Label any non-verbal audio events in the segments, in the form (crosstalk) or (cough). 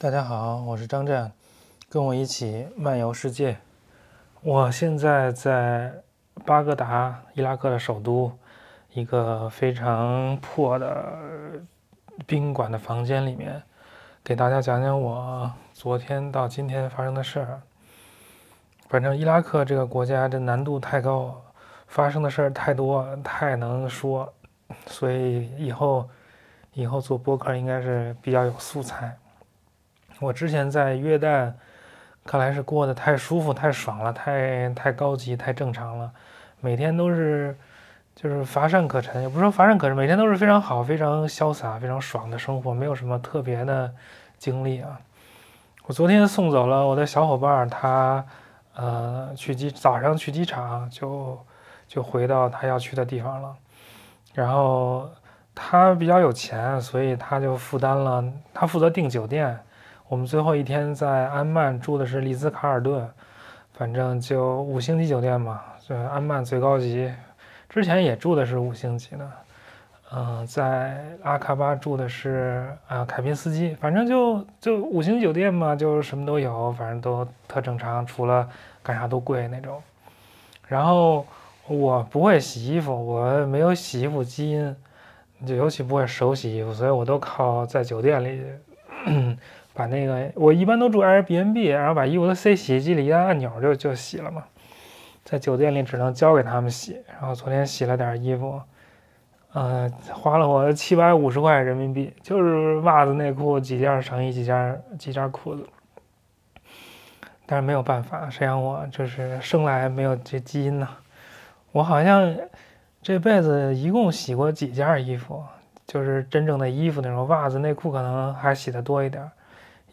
大家好，我是张震，跟我一起漫游世界。我现在在巴格达，伊拉克的首都，一个非常破的宾馆的房间里面，给大家讲讲我昨天到今天发生的事儿。反正伊拉克这个国家的难度太高，发生的事儿太多，太能说，所以以后以后做播客应该是比较有素材。我之前在约旦，看来是过得太舒服、太爽了、太太高级、太正常了，每天都是就是乏善可陈，也不是说乏善可陈，每天都是非常好、非常潇洒、非常爽的生活，没有什么特别的经历啊。我昨天送走了我的小伙伴，他呃去机早上去机场就就回到他要去的地方了，然后他比较有钱，所以他就负担了，他负责订酒店。我们最后一天在安曼住的是丽兹卡尔顿，反正就五星级酒店嘛，就安曼最高级。之前也住的是五星级的，嗯，在阿卡巴住的是啊凯宾斯基，反正就就五星级酒店嘛，就什么都有，反正都特正常，除了干啥都贵那种。然后我不会洗衣服，我没有洗衣服基因，就尤其不会手洗衣服，所以我都靠在酒店里。把那个我一般都住 Airbnb，然后把衣服都塞洗衣机里，一按按钮就就洗了嘛。在酒店里只能交给他们洗。然后昨天洗了点衣服，呃，花了我七百五十块人民币，就是袜子、内裤几件上衣、几件几件裤子。但是没有办法，谁让我就是生来没有这基因呢？我好像这辈子一共洗过几件衣服，就是真正的衣服那种袜子、内裤可能还洗的多一点。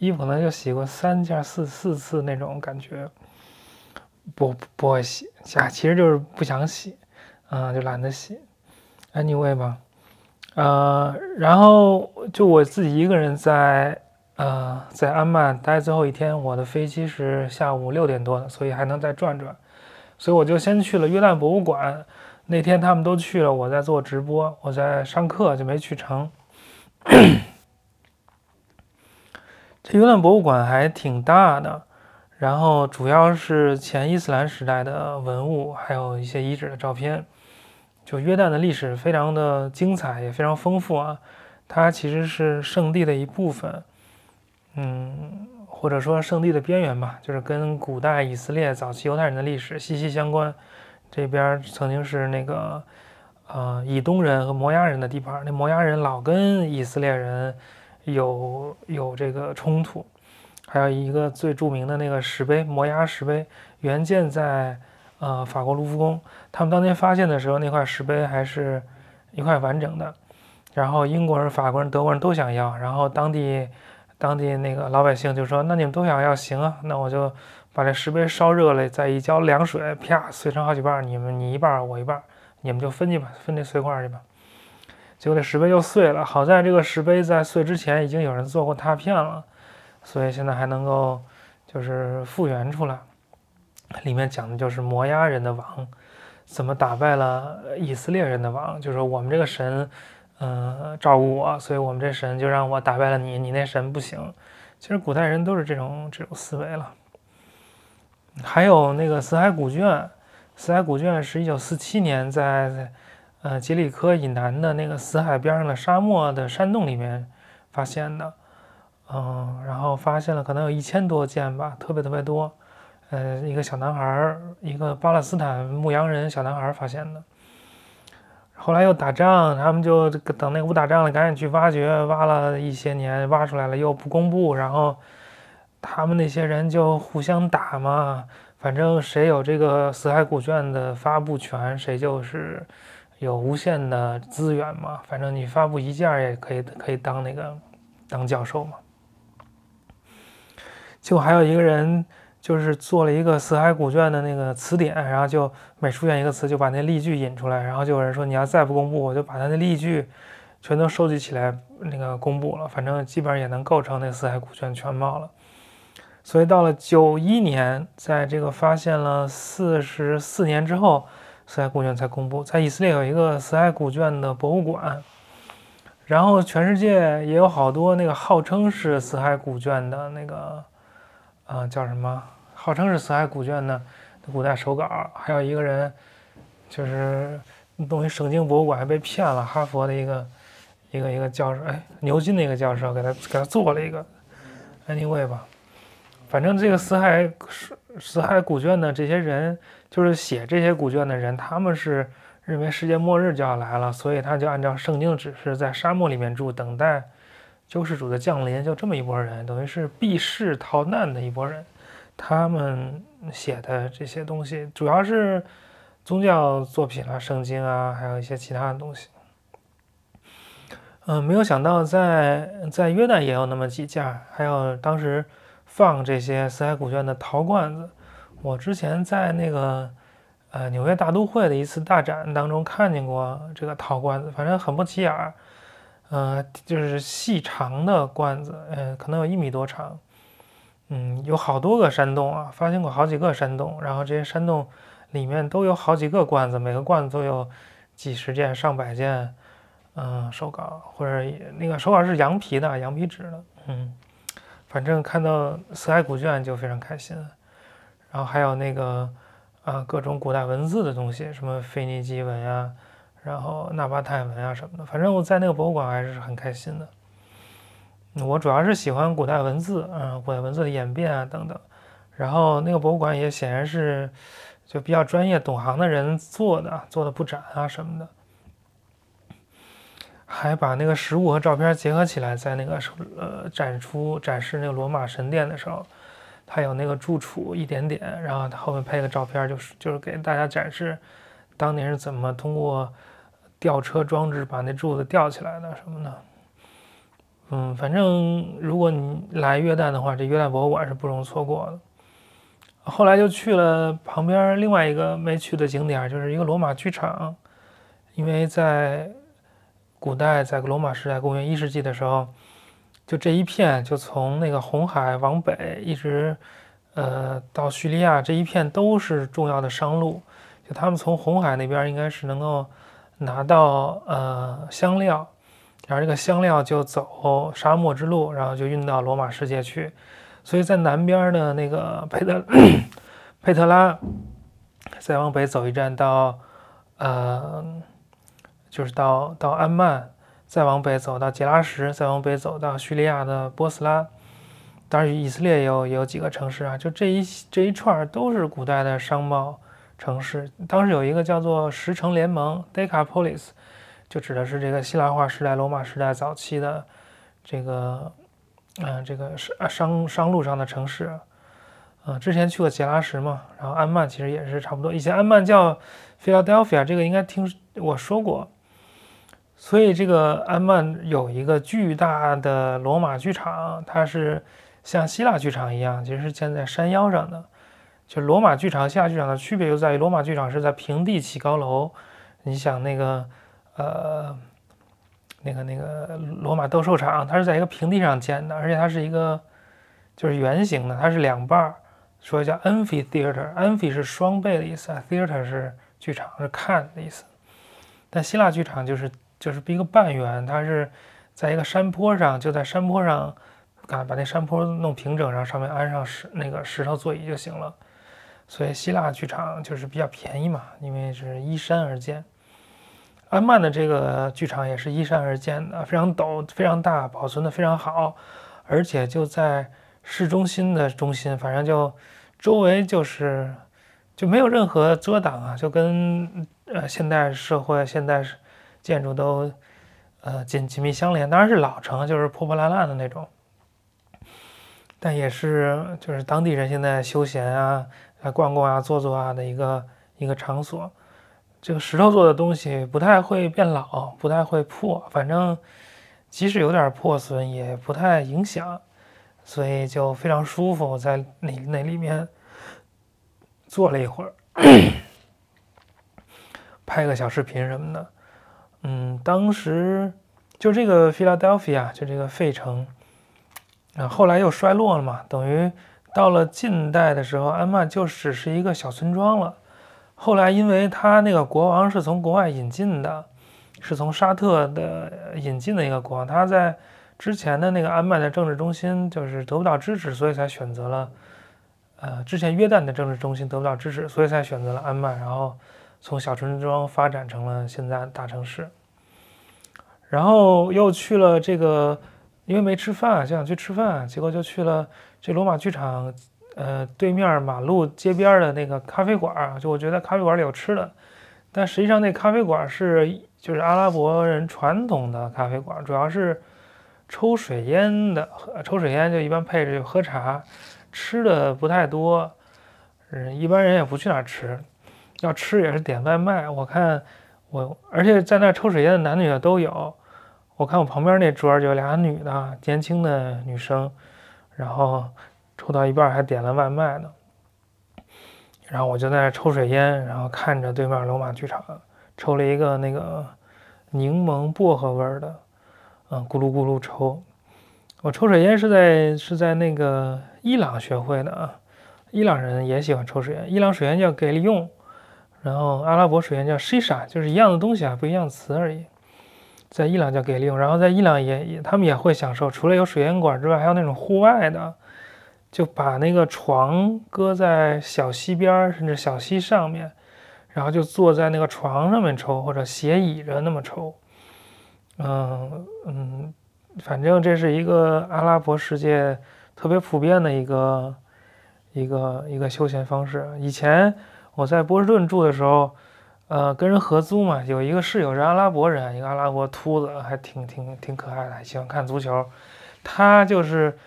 衣服可能就洗过三件、四四次那种感觉，不不会洗，其实就是不想洗，嗯，就懒得洗，anyway 吧，呃，然后就我自己一个人在呃在安曼待最后一天，我的飞机是下午六点多的，所以还能再转转，所以我就先去了约旦博物馆。那天他们都去了，我在做直播，我在上课就没去成。这约旦博物馆还挺大的，然后主要是前伊斯兰时代的文物，还有一些遗址的照片。就约旦的历史非常的精彩，也非常丰富啊。它其实是圣地的一部分，嗯，或者说圣地的边缘吧，就是跟古代以色列早期犹太人的历史息息相关。这边曾经是那个呃以东人和摩崖人的地盘，那摩崖人老跟以色列人。有有这个冲突，还有一个最著名的那个石碑——摩崖石碑，原件在呃法国卢浮宫。他们当年发现的时候，那块石碑还是一块完整的。然后英国人、法国人、德国人都想要，然后当地当地那个老百姓就说：“那你们都想要，行啊，那我就把这石碑烧热了，再一浇凉水，啪碎成好几半，你们你一半，我一半，你们就分去吧，分那碎块去吧。”结果这石碑又碎了，好在这个石碑在碎之前已经有人做过拓片了，所以现在还能够就是复原出来。里面讲的就是摩崖人的王怎么打败了以色列人的王，就是说我们这个神，嗯，照顾我，所以我们这神就让我打败了你，你那神不行。其实古代人都是这种这种思维了。还有那个死海古卷，死海古卷是一九四七年在。呃，杰里科以南的那个死海边上的沙漠的山洞里面发现的，嗯，然后发现了可能有一千多件吧，特别特别多。呃，一个小男孩，一个巴勒斯坦牧羊人小男孩发现的。后来又打仗，他们就等那个不打仗了，赶紧去挖掘，挖了一些年，挖出来了又不公布，然后他们那些人就互相打嘛，反正谁有这个死海古卷的发布权，谁就是。有无限的资源嘛？反正你发布一件也可以，可以当那个当教授嘛。就还有一个人，就是做了一个死海古卷的那个词典，然后就每出现一个词，就把那例句引出来，然后就有人说你要再不公布，我就把他的例句全都收集起来，那个公布了。反正基本上也能构成那四海古卷全貌了。所以到了九一年，在这个发现了四十四年之后。死海古卷才公布，在以色列有一个死海古卷的博物馆，然后全世界也有好多那个号称是死海古卷的那个，呃，叫什么？号称是死海古卷的古代手稿，还有一个人就是东西圣经博物馆还被骗了，哈佛的一个一个一个教授，哎，牛津的一个教授给他给他做了一个，anyway 吧，反正这个死海死死海古卷的这些人，就是写这些古卷的人，他们是。认为世界末日就要来了，所以他就按照圣经的指示，在沙漠里面住，等待救世主的降临。就这么一拨人，等于是避世逃难的一拨人。他们写的这些东西，主要是宗教作品啊，圣经啊，还有一些其他的东西。嗯，没有想到在在约旦也有那么几件，还有当时放这些死海古卷的陶罐子。我之前在那个。呃，纽约大都会的一次大展当中看见过这个陶罐子，反正很不起眼儿，呃，就是细长的罐子，呃，可能有一米多长，嗯，有好多个山洞啊，发现过好几个山洞，然后这些山洞里面都有好几个罐子，每个罐子都有几十件、上百件，嗯，手稿或者那个手稿是羊皮的、羊皮纸的，嗯，反正看到死海古卷就非常开心，然后还有那个。啊，各种古代文字的东西，什么腓尼基文呀，然后纳巴泰文啊什么的，反正我在那个博物馆还是很开心的。我主要是喜欢古代文字，嗯，古代文字的演变啊等等。然后那个博物馆也显然是就比较专业、懂行的人做的，做的布展啊什么的，还把那个实物和照片结合起来，在那个呃展出展示那个罗马神殿的时候。它有那个住处一点点，然后它后面配个照片，就是就是给大家展示当年是怎么通过吊车装置把那柱子吊起来的什么的。嗯，反正如果你来约旦的话，这约旦博物馆是不容错过的。后来就去了旁边另外一个没去的景点，就是一个罗马剧场，因为在古代，在罗马时代，公元一世纪的时候。就这一片，就从那个红海往北，一直，呃，到叙利亚这一片都是重要的商路。就他们从红海那边应该是能够拿到呃香料，然后这个香料就走沙漠之路，然后就运到罗马世界去。所以在南边的那个佩特 (clears throat) 佩特拉，再往北走一站到，呃，就是到到安曼。再往北走到杰拉什，再往北走到叙利亚的波斯拉，当然以色列也有也有几个城市啊，就这一这一串都是古代的商贸城市。当时有一个叫做十城联盟 （Decapolis），就指的是这个希腊化时代、罗马时代早期的这个，嗯，这个商商商路上的城市。嗯，之前去过杰拉什嘛，然后安曼其实也是差不多。以前安曼叫 Philadelphia，这个应该听我说过。所以这个安曼有一个巨大的罗马剧场，它是像希腊剧场一样，其实是建在山腰上的。就罗马剧场、希腊剧场的区别就在于，罗马剧场是在平地起高楼。你想那个，呃，那个那个罗马斗兽场，它是在一个平地上建的，而且它是一个就是圆形的，它是两半儿，所以叫 amphitheater。amphi 是双倍的意思，theater 是剧场，是看的意思。但希腊剧场就是。就是一个半圆，它是在一个山坡上，就在山坡上，啊，把那山坡弄平整，然后上面安上石那个石头座椅就行了。所以希腊剧场就是比较便宜嘛，因为是依山而建。安曼的这个剧场也是依山而建的，非常陡，非常大，保存的非常好，而且就在市中心的中心，反正就周围就是就没有任何遮挡啊，就跟呃现代社会现代是。建筑都，呃紧紧密相连，当然是老城，就是破破烂烂的那种，但也是就是当地人现在休闲啊、来逛逛啊、坐坐啊的一个一个场所。这个石头做的东西不太会变老，不太会破，反正即使有点破损也不太影响，所以就非常舒服，在那那里面坐了一会儿，(coughs) 拍个小视频什么的。嗯，当时就这个 Philadelphia，就这个费城，啊，后来又衰落了嘛，等于到了近代的时候，安曼就只是一个小村庄了。后来因为他那个国王是从国外引进的，是从沙特的引进的一个国王，他在之前的那个安曼的政治中心就是得不到支持，所以才选择了，呃，之前约旦的政治中心得不到支持，所以才选择了安曼，然后从小村庄发展成了现在大城市，然后又去了这个，因为没吃饭，就想去吃饭，结果就去了这罗马剧场，呃，对面马路街边的那个咖啡馆，就我觉得咖啡馆里有吃的，但实际上那咖啡馆是就是阿拉伯人传统的咖啡馆，主要是。抽水烟的，抽水烟就一般配着就喝茶，吃的不太多，嗯，一般人也不去那儿吃，要吃也是点外卖。我看我，而且在那抽水烟的男女的都有。我看我旁边那桌就俩女的，年轻的女生，然后抽到一半还点了外卖呢。然后我就在那抽水烟，然后看着对面罗马剧场，抽了一个那个柠檬薄荷味的。嗯，咕噜咕噜抽。我抽水烟是在是在那个伊朗学会的啊。伊朗人也喜欢抽水烟，伊朗水烟叫给利用，然后阿拉伯水烟叫 shisha，就是一样的东西啊，不一样词而已。在伊朗叫给利用，然后在伊朗也也他们也会享受，除了有水烟管之外，还有那种户外的，就把那个床搁在小溪边甚至小溪上面，然后就坐在那个床上面抽，或者斜倚着那么抽。嗯嗯，反正这是一个阿拉伯世界特别普遍的一个一个一个休闲方式。以前我在波士顿住的时候，呃，跟人合租嘛，有一个室友是阿拉伯人，一个阿拉伯秃子，还挺挺挺可爱的，喜欢看足球。他就是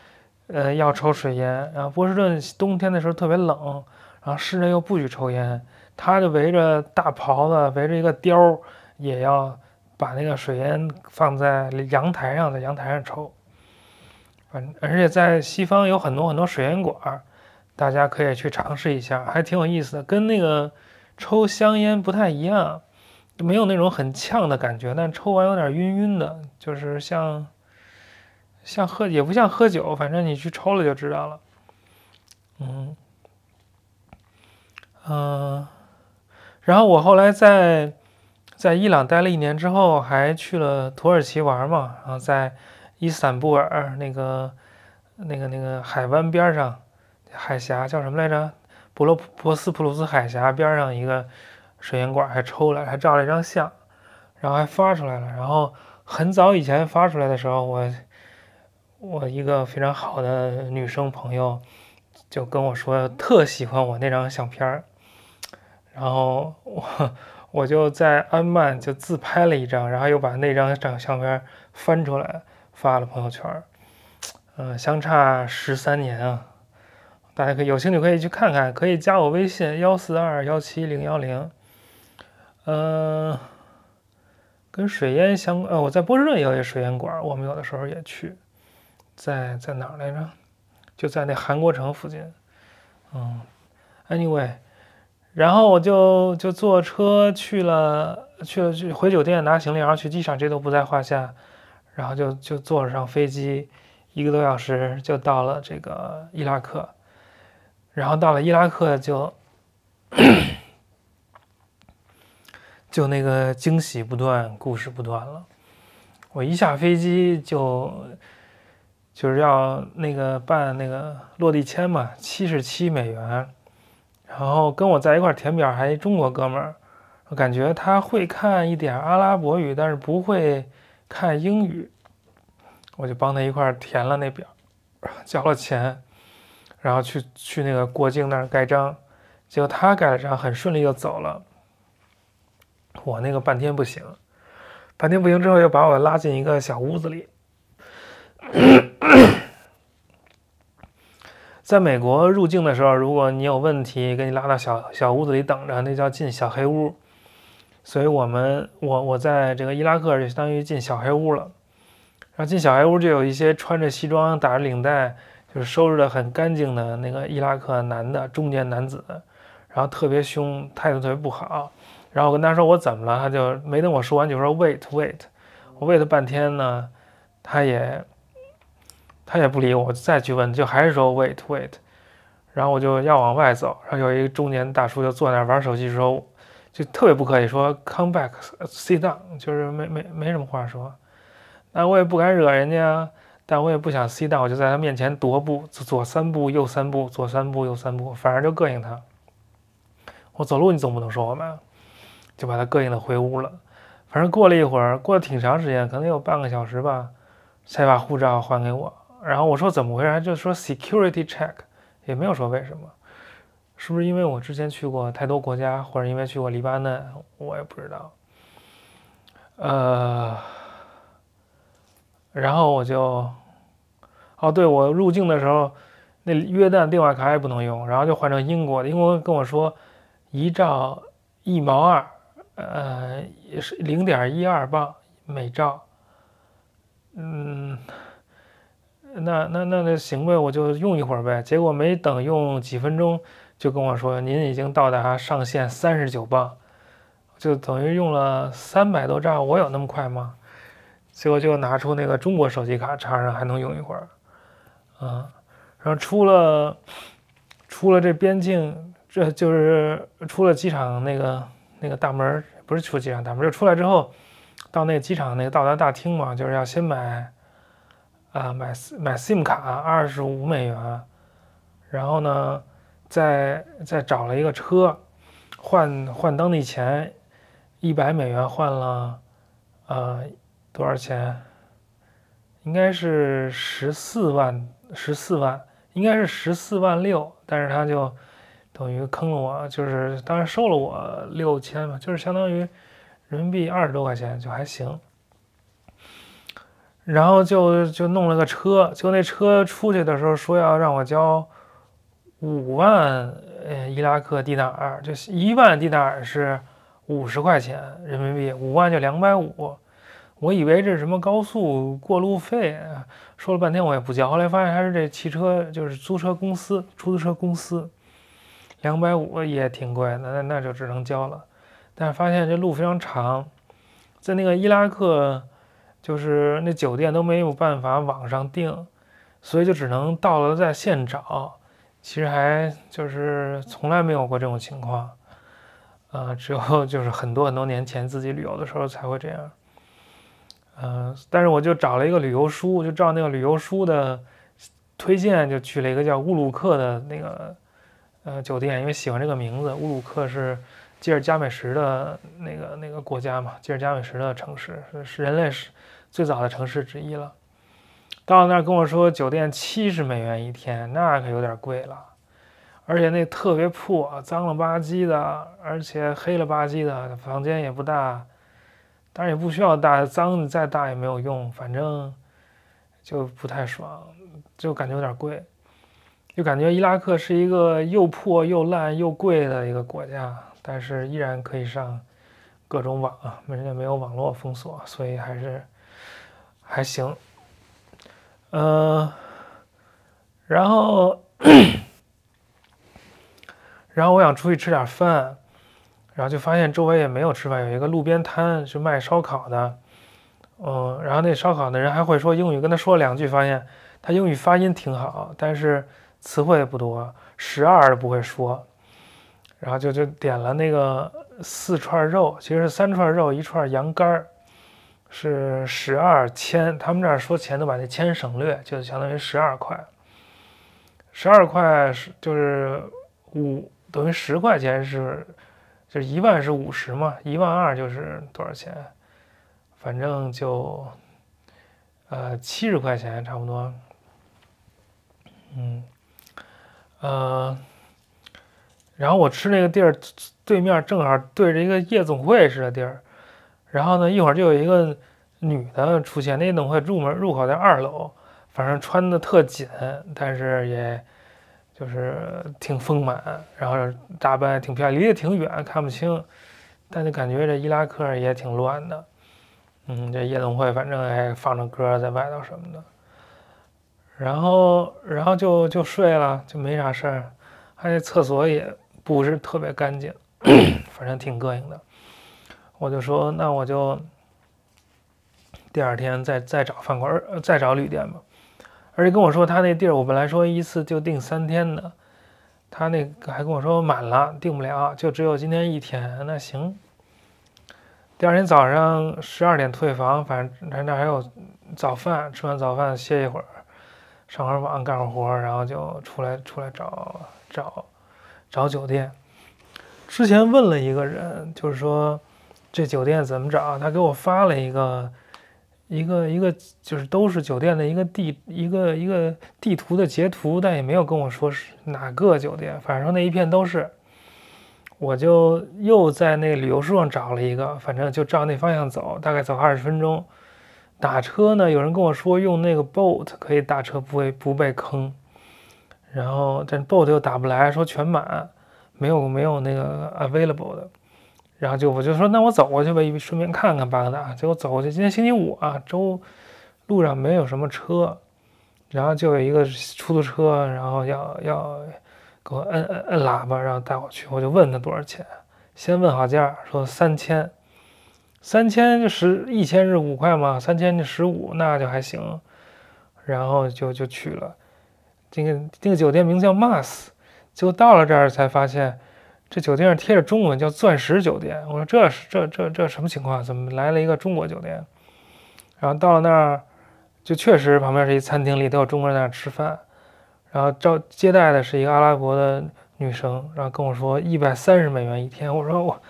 呃要抽水烟，然后波士顿冬天的时候特别冷，然后室内又不许抽烟，他就围着大袍子，围着一个貂也要。把那个水烟放在阳台上，在阳台上抽，反而且在西方有很多很多水烟馆，大家可以去尝试一下，还挺有意思的，跟那个抽香烟不太一样，没有那种很呛的感觉，但抽完有点晕晕的，就是像像喝也不像喝酒，反正你去抽了就知道了。嗯嗯，然后我后来在。在伊朗待了一年之后，还去了土耳其玩嘛，然后在伊斯坦布尔那个、那个、那个海湾边上，海峡叫什么来着？博罗博斯普鲁斯海峡边上一个水烟馆，还抽了，还照了一张相，然后还发出来了。然后很早以前发出来的时候，我我一个非常好的女生朋友就跟我说，特喜欢我那张相片儿，然后我。我就在安曼就自拍了一张，然后又把那张照相片翻出来发了朋友圈。嗯，相差十三年啊，大家可以有兴趣可以去看看，可以加我微信幺四二幺七零幺零。嗯，跟水烟相呃，我在波士顿也有一水烟馆，我们有的时候也去，在在哪儿来着？就在那韩国城附近。嗯，anyway。然后我就就坐车去了，去了去回酒店拿行李，然后去机场，这都不在话下。然后就就坐上飞机，一个多小时就到了这个伊拉克。然后到了伊拉克就就那个惊喜不断，故事不断了。我一下飞机就就是要那个办那个落地签嘛，七十七美元。然后跟我在一块填表还一中国哥们儿，我感觉他会看一点阿拉伯语，但是不会看英语，我就帮他一块填了那表，交了钱，然后去去那个过境那儿盖章，结果他盖了章很顺利就走了，我那个半天不行，半天不行之后又把我拉进一个小屋子里。在美国入境的时候，如果你有问题，给你拉到小小屋子里等着，那叫进小黑屋。所以，我们我我在这个伊拉克就相当于进小黑屋了。然后进小黑屋就有一些穿着西装、打着领带，就是收拾的很干净的那个伊拉克男的中年男子，然后特别凶，态度特别不好。然后我跟他说我怎么了，他就没等我说完就说 wait wait。我 wait 半天呢，他也。他也不理我，再去问，就还是说 wait wait，然后我就要往外走，然后有一个中年大叔就坐那玩手机，说就特别不客气说 “come back, sit down”，就是没没没什么话说。那我也不敢惹人家，但我也不想 sit down，我就在他面前踱步，左三步右三步，左三步右三步，反正就膈应他。我走路你总不能说我吧？就把他膈应的回屋了。反正过了一会儿，过了挺长时间，可能有半个小时吧，才把护照还给我。然后我说怎么回事？他就说 security check，也没有说为什么。是不是因为我之前去过太多国家，或者因为去过黎巴嫩，我也不知道。呃，然后我就，哦，对我入境的时候，那约旦电话卡也不能用，然后就换成英国的。英国跟我说，一兆一毛二，呃，也是零点一二磅每兆。嗯，那那那那行呗，我就用一会儿呗。结果没等用几分钟。就跟我说，您已经到达上限三十九磅，就等于用了三百多兆。我有那么快吗？结果就拿出那个中国手机卡插上，还能用一会儿。嗯，然后出了出了这边境，这就是出了机场那个那个大门，不是出机场大门，就出来之后到那个机场那个到达大厅嘛，就是要先买啊买买 SIM 卡，二十五美元，然后呢。再再找了一个车，换换当地钱，一百美元换了，呃，多少钱？应该是十四万，十四万，应该是十四万六。但是他就等于坑了我，就是当然收了我六千嘛，就是相当于人民币二十多块钱，就还行。然后就就弄了个车，就那车出去的时候说要让我交。五万呃伊拉克地纳尔，就一万地纳尔是五十块钱人民币，五万就两百五。我以为这是什么高速过路费，说了半天我也不交。后来发现还是这汽车就是租车公司、出租车公司，两百五也挺贵的，那那就只能交了。但是发现这路非常长，在那个伊拉克，就是那酒店都没有办法网上订，所以就只能到了在现找。其实还就是从来没有过这种情况，呃，只有就是很多很多年前自己旅游的时候才会这样，呃，但是我就找了一个旅游书，就照那个旅游书的推荐，就去了一个叫乌鲁克的那个呃酒店，因为喜欢这个名字。乌鲁克是吉尔加美什的那个那个国家嘛，吉尔加美什的城市是是人类是最早的城市之一了。到那儿跟我说酒店七十美元一天，那可有点贵了，而且那特别破，脏了吧唧的，而且黑了吧唧的，房间也不大，当然也不需要大，脏再大也没有用，反正就不太爽，就感觉有点贵，就感觉伊拉克是一个又破又烂又贵的一个国家，但是依然可以上各种网，人家没有网络封锁，所以还是还行。呃，然后，(clears throat) 然后我想出去吃点饭，然后就发现周围也没有吃饭，有一个路边摊是卖烧烤的，嗯，然后那烧烤的人还会说英语，跟他说了两句，发现他英语发音挺好，但是词汇不多，十二不会说，然后就就点了那个四串肉，其实是三串肉，一串羊肝儿。是十二千，他们这儿说钱都把那千省略，就相当于十二块。十二块是就是五等于十块钱是，就是一万是五十嘛，一万二就是多少钱？反正就呃七十块钱差不多。嗯，呃，然后我吃那个地儿对面正好对着一个夜总会似的地儿。然后呢，一会儿就有一个女的出现。那夜总会入门入口在二楼，反正穿的特紧，但是也就是挺丰满，然后打扮挺漂亮，离得挺远看不清，但就感觉这伊拉克也挺乱的。嗯，这夜总会反正还放着歌在外头什么的。然后，然后就就睡了，就没啥事儿。他那厕所也不是特别干净，反正挺膈应的。我就说，那我就第二天再再找饭馆，再找旅店吧。而且跟我说他那地儿，我本来说一次就订三天的，他那个还跟我说满了，订不了，就只有今天一天。那行，第二天早上十二点退房，反正那那还有早饭，吃完早饭歇一会儿，上会儿网干会儿活，然后就出来出来找找找酒店。之前问了一个人，就是说这酒店怎么找，他给我发了一个。一个一个就是都是酒店的一个地一个一个地图的截图，但也没有跟我说是哪个酒店，反正那一片都是。我就又在那个旅游书上找了一个，反正就照那方向走，大概走二十分钟。打车呢，有人跟我说用那个 boat 可以打车，不会不被坑。然后但 boat 又打不来，说全满，没有没有那个 available 的。然后就我就说那我走过去吧，顺便看看巴格达。结果走过去，今天星期五啊，周路上没有什么车，然后就有一个出租车，然后要要给我摁摁摁喇叭，然后带我去。我就问他多少钱，先问好价，说三千，三千就十一千是五块嘛，三千就十五，那就还行。然后就就去了，这个这个酒店名叫 Mas，结果到了这儿才发现。这酒店上贴着中文，叫钻石酒店。我说这是这这这什么情况？怎么来了一个中国酒店？然后到了那儿，就确实旁边是一餐厅里都有中国人在那吃饭。然后招接待的是一个阿拉伯的女生，然后跟我说一百三十美元一天。我说我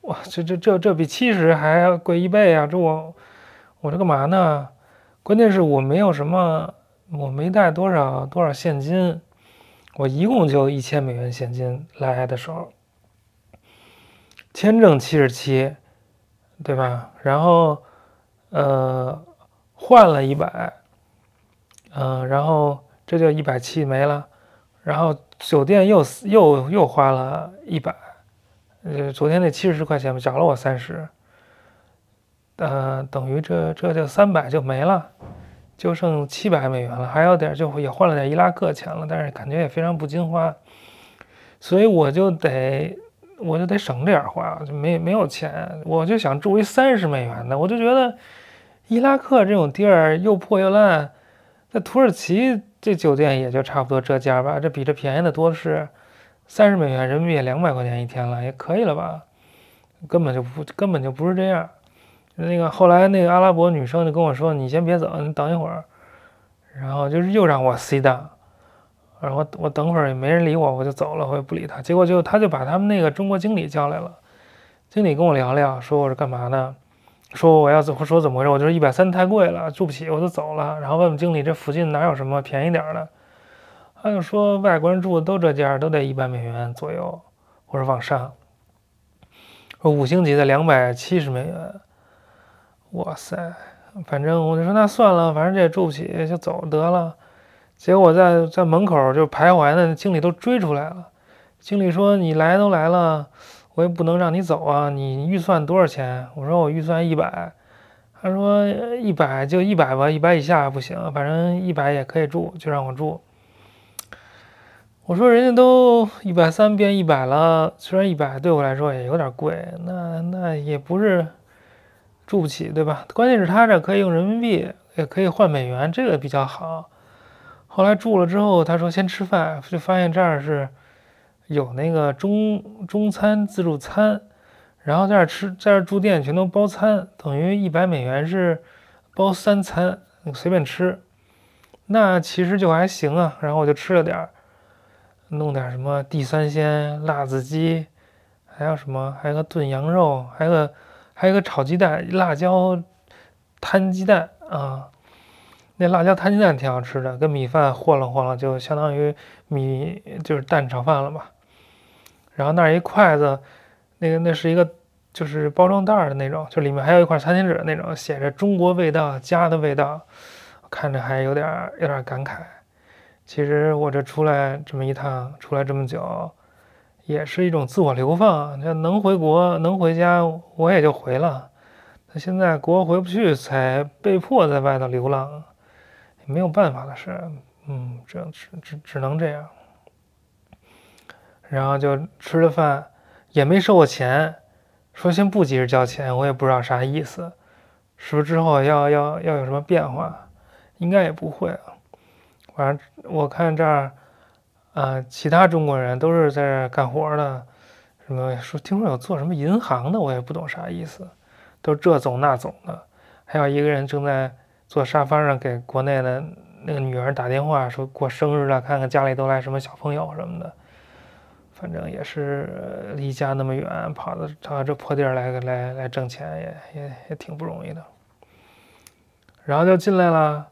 我这这这这比七十还要贵一倍啊！这我我这干嘛呢？关键是我没有什么，我没带多少多少现金，我一共就一千美元现金来的时候。签证七十七，对吧？然后，呃，换了一百，嗯，然后这就一百七没了。然后酒店又又又花了一百，呃，昨天那七十块钱找了我三十，呃，等于这这就三百就没了，就剩七百美元了。还有点就也换了点伊拉克钱了，但是感觉也非常不经花，所以我就得。我就得省点花，就没没有钱，我就想住一三十美元的。我就觉得伊拉克这种地儿又破又烂，在土耳其这酒店也就差不多这价吧，这比这便宜的多的是。三十美元人民币两百块钱一天了，也可以了吧？根本就不根本就不是这样。那个后来那个阿拉伯女生就跟我说：“你先别走，你等一会儿。”然后就是又让我 sit down。然后我等会儿也没人理我，我就走了，我也不理他。结果就他就把他们那个中国经理叫来了，经理跟我聊聊，说我是干嘛的，说我要怎说怎么回事，我就说一百三太贵了，住不起，我就走了。然后问问经理这附近哪有什么便宜点的，他就说外国人住的都这价，都得一百美元左右或者往上。说五星级的两百七十美元，哇塞，反正我就说那算了，反正这也住不起，就走得了。结果在在门口就徘徊呢，经理都追出来了。经理说：“你来都来了，我也不能让你走啊！你预算多少钱？”我说：“我预算一百。”他说：“一百就一百吧，一百以下不行，反正一百也可以住，就让我住。”我说：“人家都一百三变一百了，虽然一百对我来说也有点贵，那那也不是住不起，对吧？关键是他这可以用人民币，也可以换美元，这个比较好。”后来住了之后，他说先吃饭，就发现这儿是有那个中中餐自助餐，然后在这儿吃，在这儿住店全都包餐，等于一百美元是包三餐，随便吃，那其实就还行啊。然后我就吃了点儿，弄点什么地三鲜、辣子鸡，还有什么，还有个炖羊肉，还有个还有个炒鸡蛋、辣椒摊鸡蛋啊。那辣椒摊鸡蛋挺好吃的，跟米饭和了和了，就相当于米就是蛋炒饭了吧。然后那一筷子，那个那是一个就是包装袋的那种，就里面还有一块餐巾纸那种，写着中国味道家的味道，看着还有点有点感慨。其实我这出来这么一趟，出来这么久，也是一种自我流放。这能回国能回家，我也就回了。那现在国回不去，才被迫在外头流浪。没有办法的事，嗯，只只只只能这样。然后就吃了饭，也没收我钱，说先不急着交钱，我也不知道啥意思，是不是之后要要要有什么变化？应该也不会啊。反正我看这儿，啊，其他中国人都是在这干活的，什么说听说有做什么银行的，我也不懂啥意思，都这总那总的。还有一个人正在坐沙发上给国内的那个女儿打电话，说过生日了，看看家里都来什么小朋友什么的。反正也是离家那么远，跑到到这破地儿来来来挣钱，也也也挺不容易的。然后就进来了，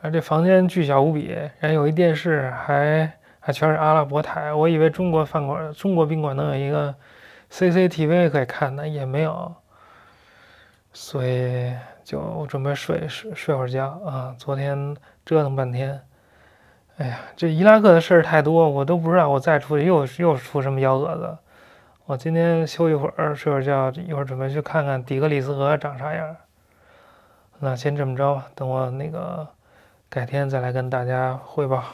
啊，这房间巨小无比，然后有一电视，还还全是阿拉伯台。我以为中国饭馆、中国宾馆能有一个 CCTV 可以看的，也没有，所以就准备睡睡睡会儿觉啊。昨天折腾半天，哎呀，这伊拉克的事儿太多，我都不知道我再出去又又出什么幺蛾子。我今天休一会儿，睡会儿觉，一会儿准备去看看底格里斯河长啥样。那先这么着吧，等我那个改天再来跟大家汇报。